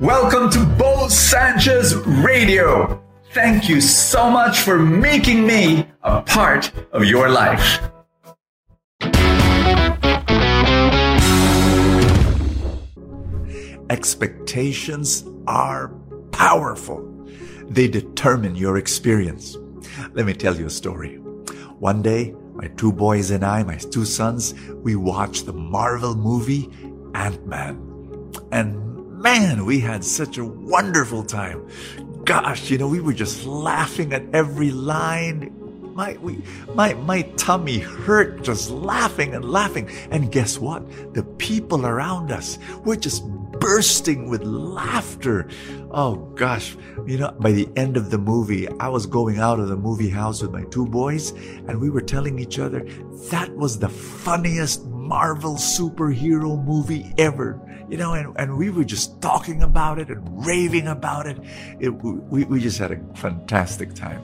Welcome to Bo Sanchez Radio. Thank you so much for making me a part of your life. Expectations are powerful. They determine your experience. Let me tell you a story. One day, my two boys and I, my two sons, we watched the Marvel movie Ant-Man. And man, we had such a wonderful time. Gosh, you know, we were just laughing at every line. My, we, my, my tummy hurt just laughing and laughing. And guess what? The people around us were just bursting with laughter. Oh gosh, you know, by the end of the movie, I was going out of the movie house with my two boys and we were telling each other that was the funniest Marvel superhero movie ever. You know, and, and we were just talking about it and raving about it. it we, we just had a fantastic time.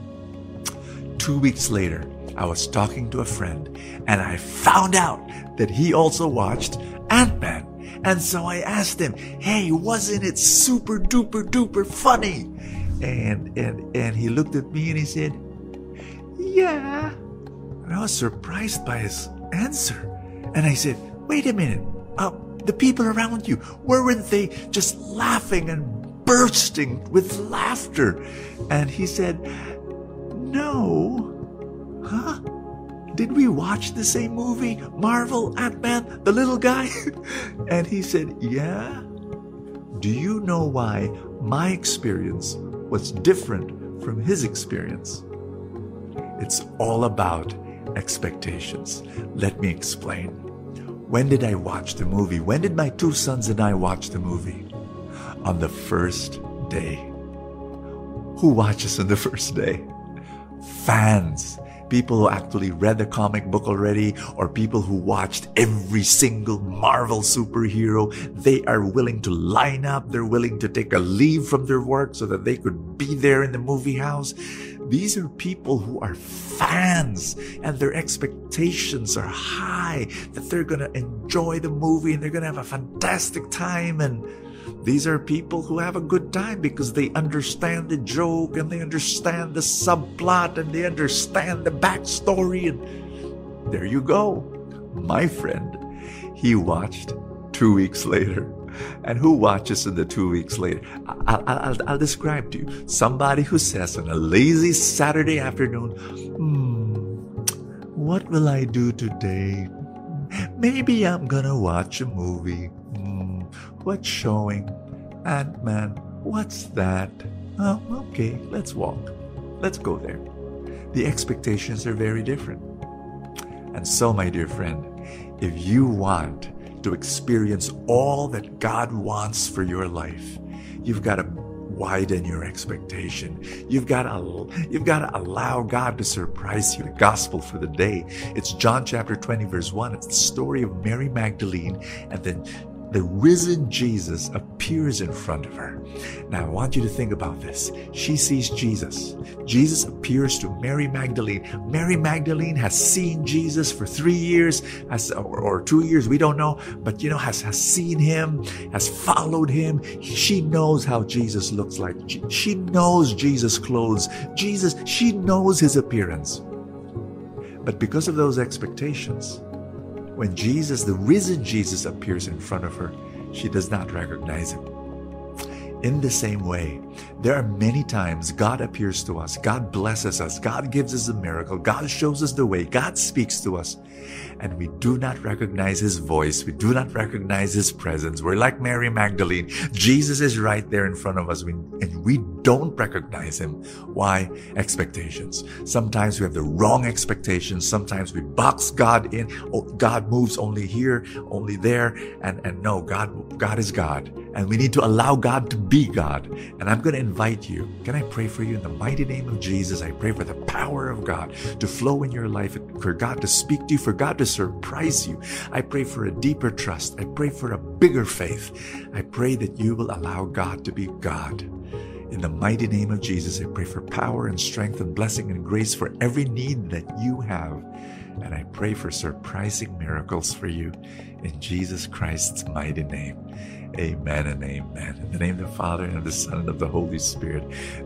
Two weeks later, I was talking to a friend and I found out that he also watched Ant-Man. And so I asked him, Hey, wasn't it super duper duper funny? And, and, and he looked at me and he said, Yeah. And I was surprised by his answer. And I said, Wait a minute. Uh, the people around you, weren't they just laughing and bursting with laughter? And he said, No. Huh? Did we watch the same movie, Marvel, Ant-Man, the little guy? and he said, Yeah. Do you know why my experience was different from his experience? It's all about expectations. Let me explain. When did I watch the movie? When did my two sons and I watch the movie? On the first day. Who watches on the first day? Fans people who actually read the comic book already or people who watched every single Marvel superhero. They are willing to line up. They're willing to take a leave from their work so that they could be there in the movie house. These are people who are fans and their expectations are high that they're going to enjoy the movie and they're going to have a fantastic time and these are people who have a good time because they understand the joke and they understand the subplot and they understand the backstory. And there you go. My friend, he watched two weeks later. And who watches in the two weeks later? I'll, I'll, I'll describe to you somebody who says on a lazy Saturday afternoon, hmm, what will I do today? Maybe I'm gonna watch a movie. What's showing? Ant Man. What's that? Oh, okay, let's walk. Let's go there. The expectations are very different. And so, my dear friend, if you want to experience all that God wants for your life, you've got to widen your expectation. You've got to you've got to allow God to surprise you. The gospel for the day. It's John chapter 20 verse 1. It's the story of Mary Magdalene and then the risen Jesus appears in front of her. Now, I want you to think about this. She sees Jesus. Jesus appears to Mary Magdalene. Mary Magdalene has seen Jesus for three years, has, or, or two years, we don't know, but you know, has, has seen him, has followed him. She knows how Jesus looks like. She knows Jesus' clothes. Jesus, she knows his appearance. But because of those expectations, when Jesus, the risen Jesus, appears in front of her, she does not recognize him. In the same way, there are many times God appears to us, God blesses us, God gives us a miracle, God shows us the way, God speaks to us, and we do not recognize His voice, we do not recognize His presence. We're like Mary Magdalene. Jesus is right there in front of us, and we don't recognize Him. Why? Expectations. Sometimes we have the wrong expectations, sometimes we box God in. Oh, God moves only here, only there, and, and no, God, God is God, and we need to allow God to be God. And I'm going to invite you. Can I pray for you in the mighty name of Jesus? I pray for the power of God to flow in your life, for God to speak to you, for God to surprise you. I pray for a deeper trust. I pray for a bigger faith. I pray that you will allow God to be God. In the mighty name of Jesus, I pray for power and strength and blessing and grace for every need that you have. And I pray for surprising miracles for you in Jesus Christ's mighty name. Amen and amen. In the name of the Father and of the Son and of the Holy Spirit,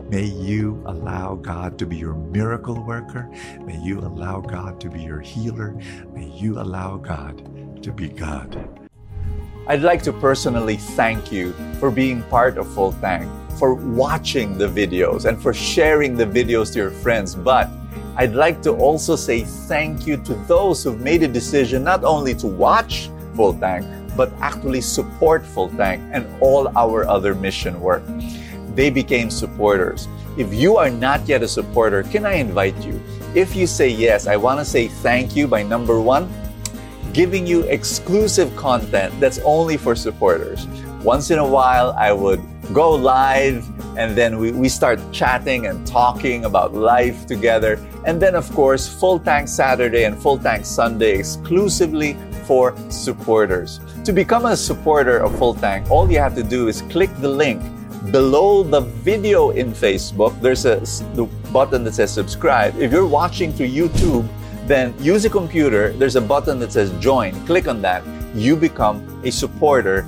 may you allow God to be your miracle worker. May you allow God to be your healer. May you allow God to be God. I'd like to personally thank you for being part of Full Tank, for watching the videos, and for sharing the videos to your friends. But I'd like to also say thank you to those who've made a decision not only to watch Full Tank, but actually support Full Tank and all our other mission work. They became supporters. If you are not yet a supporter, can I invite you? If you say yes, I want to say thank you by number one, giving you exclusive content that's only for supporters. Once in a while, I would go live and then we, we start chatting and talking about life together. And then, of course, Full Tank Saturday and Full Tank Sunday exclusively for supporters. To become a supporter of Full Tank, all you have to do is click the link below the video in Facebook. There's a the button that says subscribe. If you're watching through YouTube, then use a computer. There's a button that says join. Click on that. You become a supporter